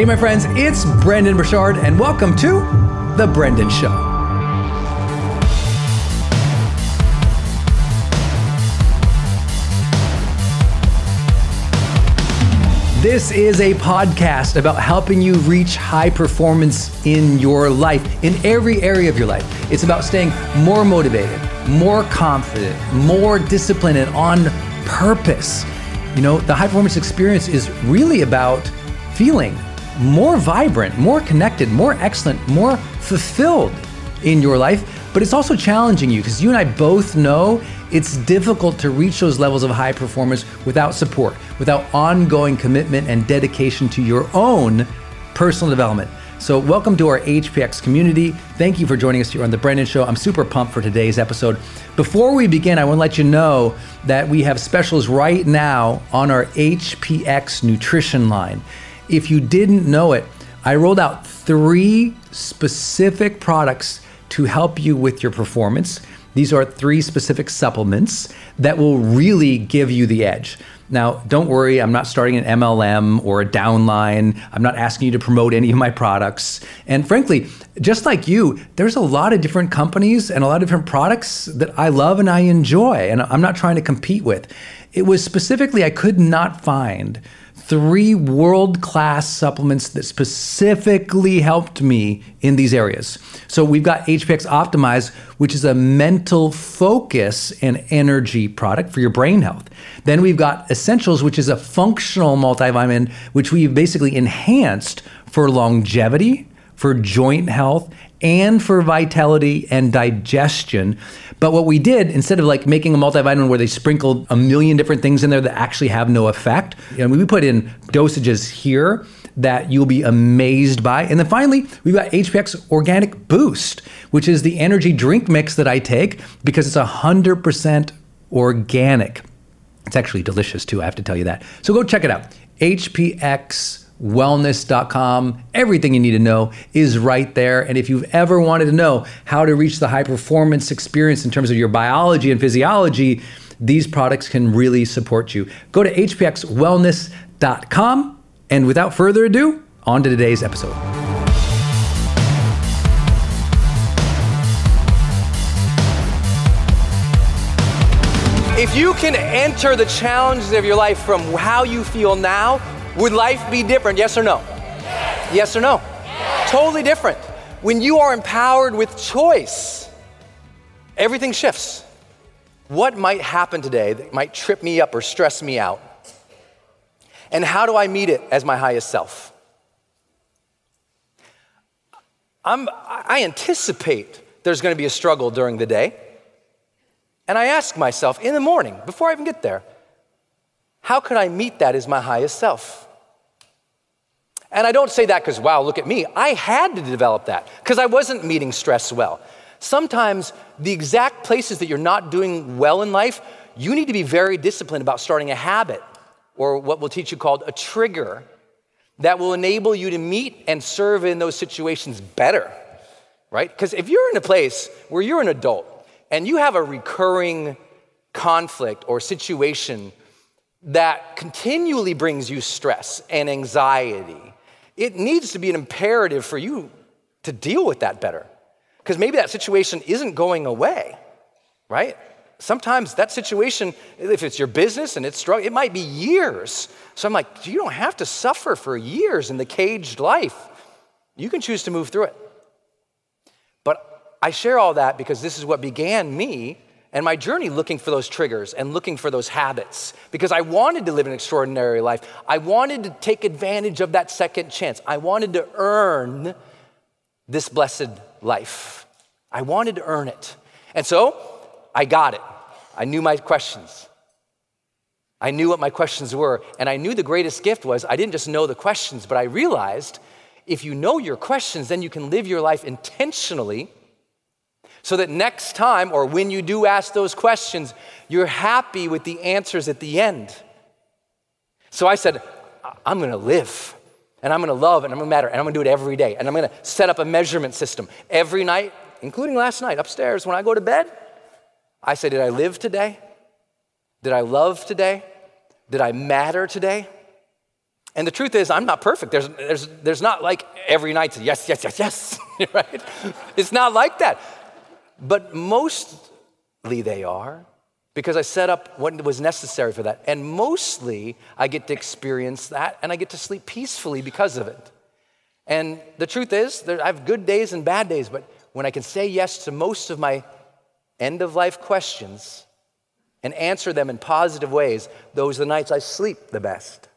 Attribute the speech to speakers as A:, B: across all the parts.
A: Hey, my friends, it's Brendon Burchard, and welcome to The Brendon Show. This is a podcast about helping you reach high performance in your life, in every area of your life. It's about staying more motivated, more confident, more disciplined, and on purpose. You know, the high performance experience is really about feeling more vibrant, more connected, more excellent, more fulfilled in your life. But it's also challenging you because you and I both know it's difficult to reach those levels of high performance without support, without ongoing commitment and dedication to your own personal development. So, welcome to our HPX community. Thank you for joining us here on The Brendon Show. I'm super pumped for today's episode. Before we begin, I want to let you know that we have specials right now on our HPX nutrition line. If you didn't know it, I rolled out three specific products to help you with your performance. These are three specific supplements that will really give you the edge. Now, don't worry, I'm not starting an MLM or a downline. I'm not asking you to promote any of my products. And frankly, just like you, there's a lot of different companies and a lot of different products that I love and I enjoy, and I'm not trying to compete with. It was specifically, I could not find three world class supplements that specifically helped me in these areas. So we've got HPX Optimize, which is a mental focus and energy product for your brain health. Then we've got Essentials, which is a functional multivitamin, which we've basically enhanced for longevity, for joint health, and for vitality and digestion. But what we did, instead of like making a multivitamin where they sprinkled a million different things in there that actually have no effect, you know, we put in dosages here that you'll be amazed by. And then finally, we've got HPX Organic Boost, which is the energy drink mix that I take because it's 100% organic. It's actually delicious too, I have to tell you that. So go check it out. HPX wellness.com. Everything you need to know is right there. And if you've ever wanted to know how to reach the high performance experience in terms of your biology and physiology, these products can really support you. Go to hpxwellness.com. And without further ado, on to today's episode.
B: If you can enter the challenges of your life from how you feel now would life be different? Yes or no? Yes, yes or no? Yes. Totally different. When you are empowered with choice, everything shifts. What might happen today that might trip me up or stress me out? And how do I meet it as my highest self? I'm, I anticipate there's going to be a struggle during the day. And I ask myself in the morning, before I even get there, how could I meet that as my highest self? And I don't say that because, wow, look at me. I had to develop that because I wasn't meeting stress well. Sometimes the exact places that you're not doing well in life, you need to be very disciplined about starting a habit or what we'll teach you called a trigger that will enable you to meet and serve in those situations better, right? Because if you're in a place where you're an adult and you have a recurring conflict or situation that continually brings you stress and anxiety, it needs to be an imperative for you to deal with that better. Because maybe that situation isn't going away, right? Sometimes that situation, if it's your business and it's struggling, it might be years. So I'm like, you don't have to suffer for years in the caged life. You can choose to move through it. But I share all that because this is what began me and my journey looking for those triggers and looking for those habits because I wanted to live an extraordinary life. I wanted to take advantage of that second chance. I wanted to earn this blessed life. I wanted to earn it. And so I got it. I knew my questions. I knew what my questions were. And I knew the greatest gift was I didn't just know the questions, but I realized if you know your questions, then you can live your life intentionally so that next time, or when you do ask those questions, you're happy with the answers at the end. So I said, I'm gonna live, and I'm gonna love, and I'm gonna matter, and I'm gonna do it every day. And I'm gonna set up a measurement system every night, including last night upstairs when I go to bed. I say, Did I live today? Did I love today? Did I matter today? And the truth is, I'm not perfect. There's, there's, there's not like every night, yes, yes, yes, yes, right? It's not like that. But mostly they are because I set up what was necessary for that. And mostly I get to experience that and I get to sleep peacefully because of it. And the truth is, I have good days and bad days, but when I can say yes to most of my end of life questions and answer them in positive ways, those are the nights I sleep the best.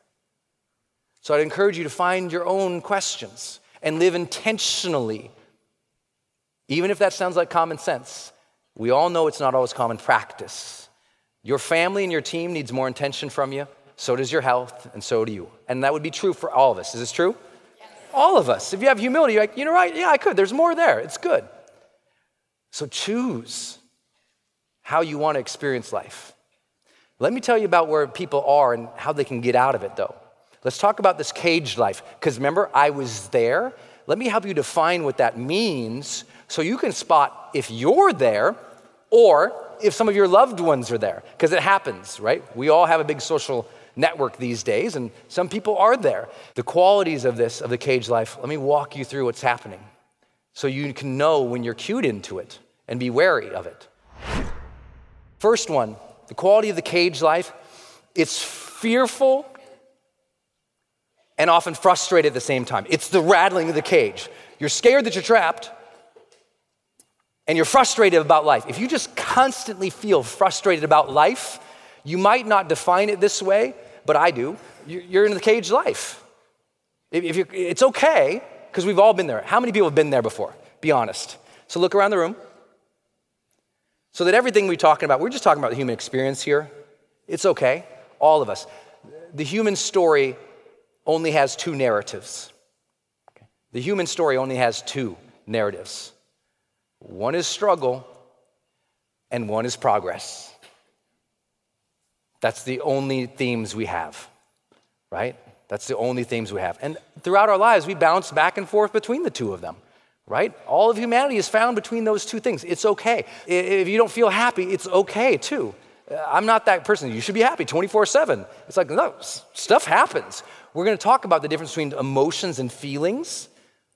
B: So I'd encourage you to find your own questions and live intentionally even if that sounds like common sense, we all know it's not always common practice. Your family and your team needs more attention from you. So does your health, and so do you. And that would be true for all of us. Is this true? Yes. All of us. If you have humility, you're like, you know, right? Yeah, I could. There's more there. It's good. So choose how you want to experience life. Let me tell you about where people are and how they can get out of it, though. Let's talk about this caged life. Because remember, I was there. Let me help you define what that means So you can spot if you're there or if some of your loved ones are there, because it happens, right? We all have a big social network these days, and some people are there. The qualities of this, of the cage life, let me walk you through what's happening so you can know when you're cued into it and be wary of it. First one, the quality of the cage life, it's fearful and often frustrated at the same time. It's the rattling of the cage. You're scared that you're trapped and you're frustrated about life. If you just constantly feel frustrated about life, you might not define it this way, but I do. You're in the cage life. If you, it's okay, because we've all been there. How many people have been there before? Be honest. So look around the room. So that everything we're talking about, we're just talking about the human experience here. It's okay, all of us. The human story only has two narratives. The human story only has two narratives one is struggle, and one is progress. That's the only themes we have, right? That's the only themes we have. And throughout our lives, we bounce back and forth between the two of them, right? All of humanity is found between those two things. It's okay. If you don't feel happy, it's okay too. Uh, I'm not that person. You should be happy 24 7. It's like, no, stuff happens. We're going to talk about the difference between emotions and feelings.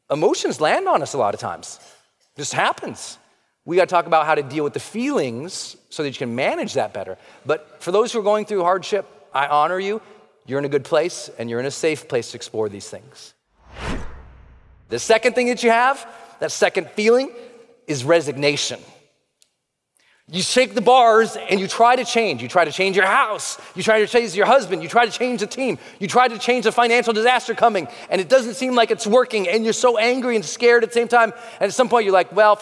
B: Emotions land on us a lot of times, just happens. We got to talk about how to deal with the feelings so that you can manage that better. But for those who are going through hardship, I honor you. You're in a good place and you're in a safe place to explore these things. The second thing that you have, that second feeling, is resignation. You shake the bars and you try to change. You try to change your house. You try to change your husband. You try to change the team. You try to change the financial disaster coming, and it doesn't seem like it's working, and you're so angry and scared at the same time. And at some point, you're like, well,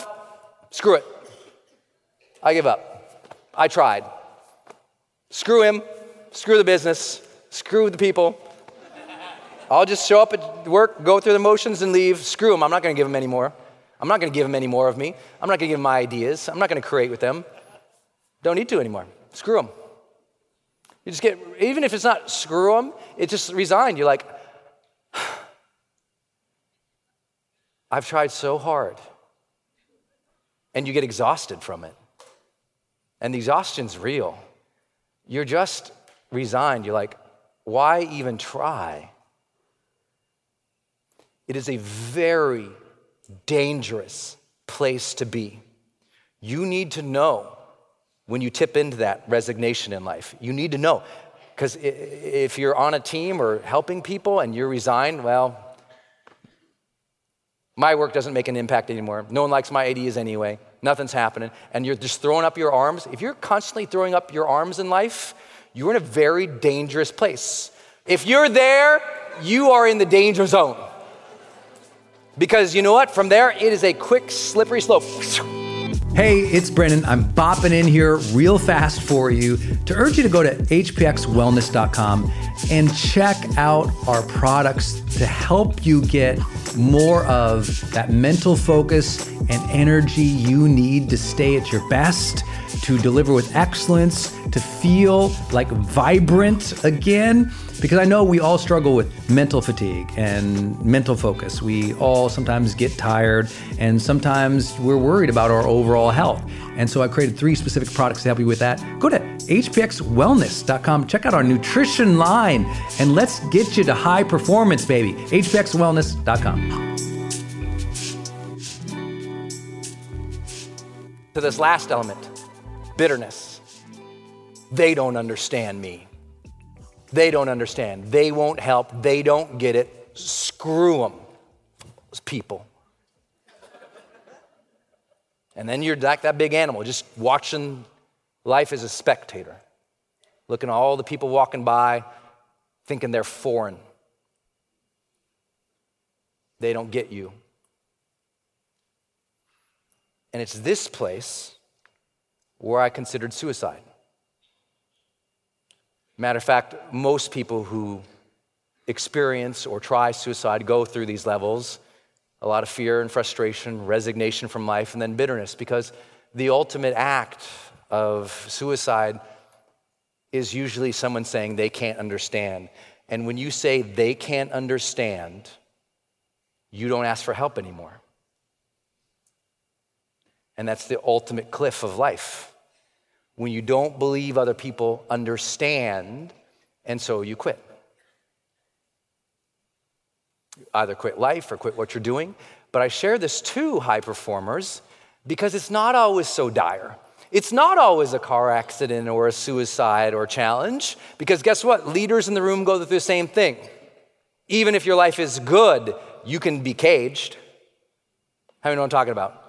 B: screw it. I give up. I tried. Screw him. Screw the business. Screw the people. I'll just show up at work, go through the motions, and leave. Screw him. I'm not going to give him any more. I'm not going to give them any more of me. I'm not going to give them my ideas. I'm not going to create with them. Don't need to anymore. Screw them. You just get, even if it's not screw them, it just resign. You're like, I've tried so hard. And you get exhausted from it. And the exhaustion's real. You're just resigned. You're like, why even try? It is a very dangerous place to be. You need to know when you tip into that resignation in life. You need to know. Because if you're on a team or helping people and you're resigned, well, my work doesn't make an impact anymore. No one likes my ideas anyway. Nothing's happening. And you're just throwing up your arms. If you're constantly throwing up your arms in life, you're in a very dangerous place. If you're there, you are in the danger zone. Because you know what? From there, it is a quick, slippery slope.
A: Hey, it's Brendon. I'm bopping in here real fast for you to urge you to go to hpxwellness.com and check out our products to help you get more of that mental focus and energy you need to stay at your best, to deliver with excellence, to feel like vibrant again because I know we all struggle with mental fatigue and mental focus. We all sometimes get tired and sometimes we're worried about our overall health. And so I created three specific products to help you with that. Go to hpxwellness.com, check out our nutrition line, and let's get you to high performance, baby. hpxwellness.com.
B: To this last element bitterness. They don't understand me. They don't understand. They won't help. They don't get it. Screw them, those people. And then you're like that big animal, just watching life as a spectator, looking at all the people walking by, thinking they're foreign. They don't get you. And it's this place where I considered suicide. Matter of fact, most people who experience or try suicide go through these levels a lot of fear and frustration, resignation from life, and then bitterness because the ultimate act of suicide is usually someone saying they can't understand. And when you say they can't understand, you don't ask for help anymore.
A: And that's the ultimate cliff of life. When you don't believe other people understand, and so you quit. Either quit life or quit what you're doing. But I share this to high performers because it's not always so dire. It's not always a car accident or a suicide or challenge, because guess what? Leaders in the room go through the same thing. Even if your life is good, you can be caged. How many know what I'm talking about?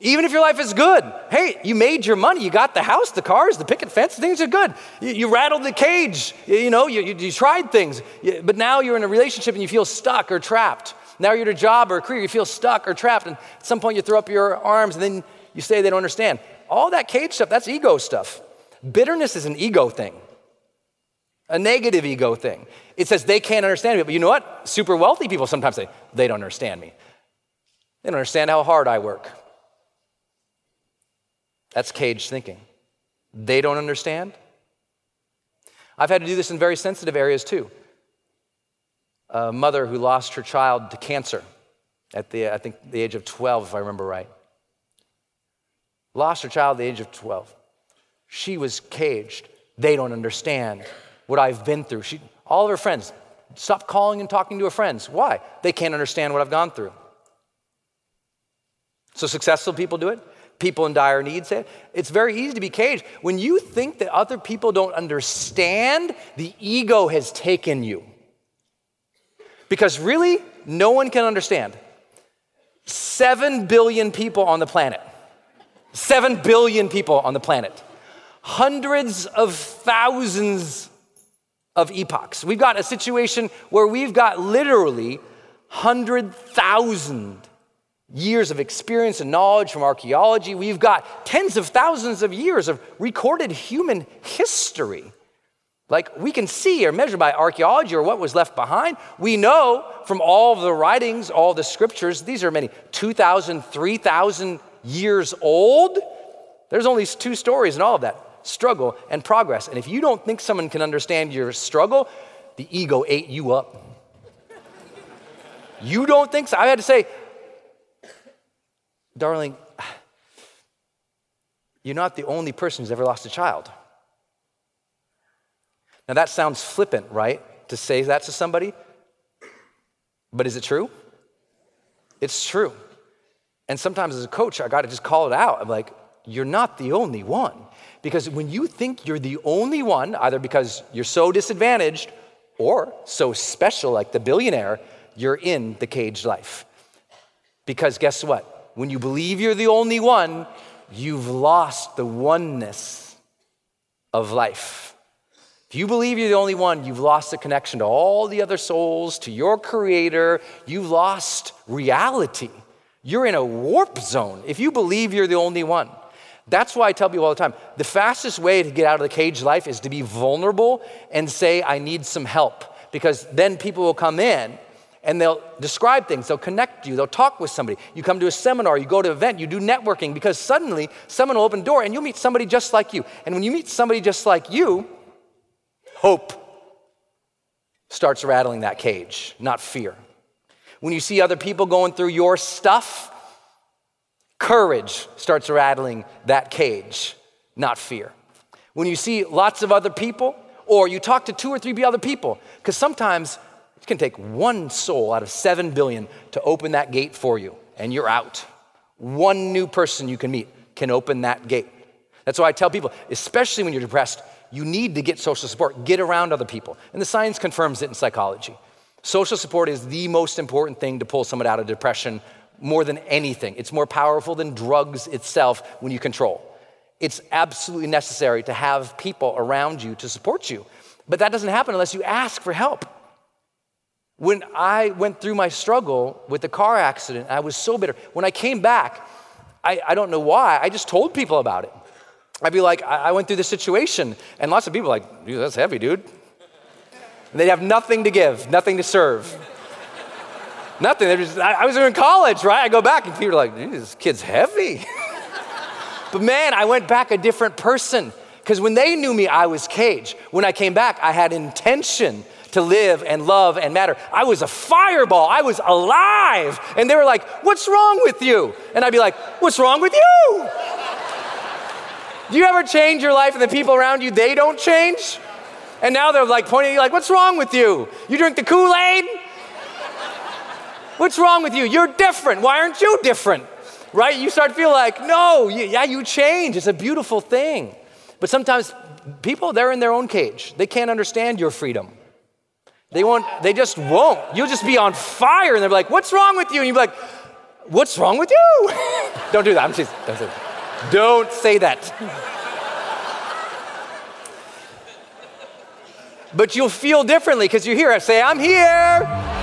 A: Even if your life is good, hey, you made your money, you got the house, the cars, the picket fence, things are good. You, you rattled the cage, you, you know, you, you, tried things, but now you're in a relationship and you feel stuck or trapped. Now you're at a job or a career, you feel stuck or trapped, and at some point you throw up your arms and then you say they don't understand. All that cage stuff, that's ego stuff. Bitterness is an ego thing, a negative ego thing. It says they can't understand me, but you know what? Super wealthy people sometimes say, they don't understand me. They don't understand how hard I work. That's cage thinking. They don't understand. I've had to do this in very sensitive areas too. A mother who lost her child to cancer at the, I think, the age of 12, if I remember right. Lost her child at the age of 12. She was caged. They don't understand what I've been through. She, all of her friends stop calling and talking to her friends. Why? They can't understand what I've gone through. So successful people do it. People in dire need say. Eh, it's very easy to be caged. When you think that other people don't understand, the ego has taken you. Because really, no one can understand. Seven billion people on the planet. Seven billion people on the planet. Hundreds of thousands of epochs. We've got a situation where we've got literally 100,000 years of experience and knowledge from archaeology. We've got tens of thousands of years of recorded human history. Like we can see or measure by archaeology or what was left behind. We know from all the writings, all the scriptures, these are many 2,000, 3,000 years old. There's only two stories in all of that struggle and progress. And if you don't think someone can understand your struggle, the ego ate you up. You don't think so? I had to say, darling, you're not the only person who's ever lost a child. Now, that sounds flippant, right? To say that to somebody. But is it true? It's true. And sometimes as a coach, I got to just call it out. I'm like, you're not the only one. Because when you think you're the only one, either because you're so disadvantaged or so special, like the billionaire, you're in the caged life. Because guess what? When you believe you're the only one, you've lost the oneness of life. If you believe you're the only one, you've lost the connection to all the other souls, to your creator. You've lost reality. You're in a warp zone if you believe you're the only one. That's why I tell people all the time the fastest way to get out of the cage life is to be vulnerable and say, I need some help. Because then people will come in and they'll describe things, they'll connect you, they'll talk with somebody. You come to a seminar, you go to an event, you do networking because suddenly someone will open a door and you'll meet somebody just like you. And when you meet somebody just like you, hope starts rattling that cage, not fear. When you see other people going through your stuff, courage starts rattling that cage, not fear. When you see lots of other people, or you talk to two or three other people, because sometimes can take one soul out of seven billion to open that gate for you, and you're out. One new person you can meet can open that gate. That's why I tell people, especially when you're depressed, you need to get social support. Get around other people. And the science confirms it in psychology. Social support is the most important thing to pull someone out of depression more than anything. It's more powerful than drugs itself when you control. It's absolutely necessary to have people around you to support you. But that doesn't happen unless you ask for help. When I went through my struggle with the car accident, I was so bitter. When I came back, I, I don't know why, I just told people about it. I'd be like, I went through this situation, and lots of people like, dude, that's heavy, dude. And they'd have nothing to give, nothing to serve. nothing. Just, I, I, was in college, right? I go back, and people are like, this kid's heavy. but man, I went back a different person. Because when they knew me, I was cage. When I came back, I had intention
B: to live and love and matter. I was a fireball. I was alive. And they were like, What's wrong with you? And I'd be like, What's wrong with you? Do you ever change your life and the people around you, they don't change? And now they're like pointing at you like, What's wrong with you? You drink the Kool Aid? What's wrong with you? You're different. Why aren't you different? Right? You start to feel like, no, yeah, you change. It's a beautiful thing. But sometimes people, they're in their own cage. They can't understand your freedom. They won't, they just won't. You'll just be on fire and they're like, what's wrong with you? And you'll be like, what's wrong with you? don't do that. I'm just, don't say that. Don't say that. but you'll feel differently because you're here. I say, I'm here.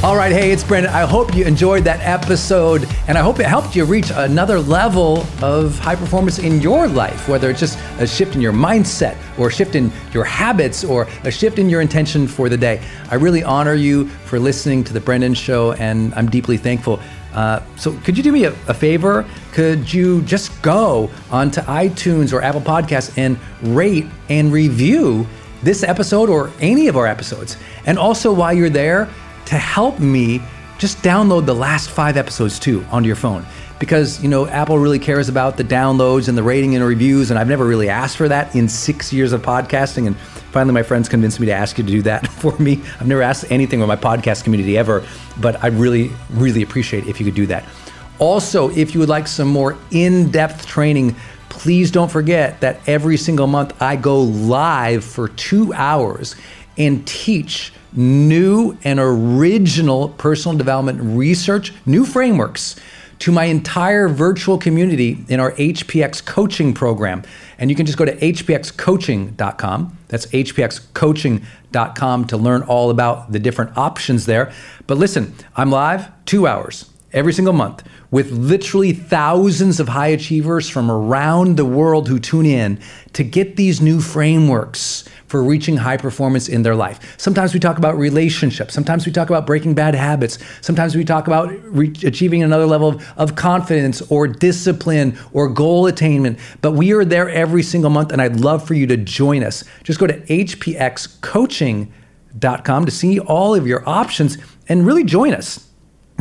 A: All right, hey, it's Brendon. I hope you enjoyed that episode and I hope it helped you reach another level of high performance in your life, whether it's just a shift in your mindset or a shift in your habits or a shift in your intention for the day. I really honor you for listening to The Brendon Show and I'm deeply thankful. Uh, so, could you do me a, a, favor? Could you just go onto iTunes or Apple Podcasts and rate and review this episode or any of our episodes? And also, while you're there, to help me just download the last five episodes too onto your phone. Because you know apple really cares about the downloads and the rating and reviews and i've never really asked for that in six years of podcasting and finally my friends convinced me to ask you to do that for me. I've never asked anything with my podcast community ever but i really really appreciate if you could do that. Also if you would like some more in-depth training please don't forget that every single month i go live for two hours and teach new and original personal development research, new frameworks to my entire virtual community in our HPX coaching program. And you can just go to hpxcoaching.com. That's hpxcoaching.com to learn all about the different options there. But listen, I'm live two hours every single month with literally thousands of high achievers from around the world who tune in to get these new frameworks for reaching high performance in their life. Sometimes we talk about relationships. Sometimes we talk about breaking bad habits. Sometimes we talk about re- achieving another level of, of confidence or discipline or goal attainment. But we are there every single month, and I'd love for you to join us. Just go to hpxcoaching.com to see all of your options and really join us.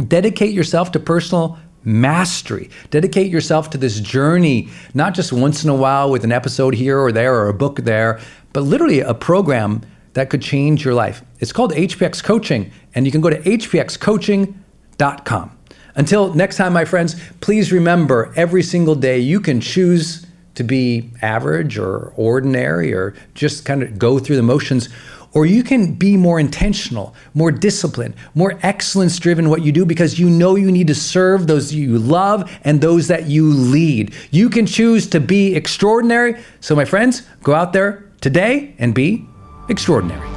A: Dedicate yourself to personal mastery. Dedicate yourself to this journey, not just once in a while with an episode here or there or a book there, but literally a program that could change your life. It's called HPX Coaching, and you can go to hpxcoaching.com. Until next time, my friends, please remember every single day you can choose to be average or ordinary or just kind of go through the motions or you can be more intentional, more disciplined, more excellence driven what you do because you know you need to serve those you love and those that you lead. You can choose to be extraordinary. So, my friends, go out there today and be extraordinary.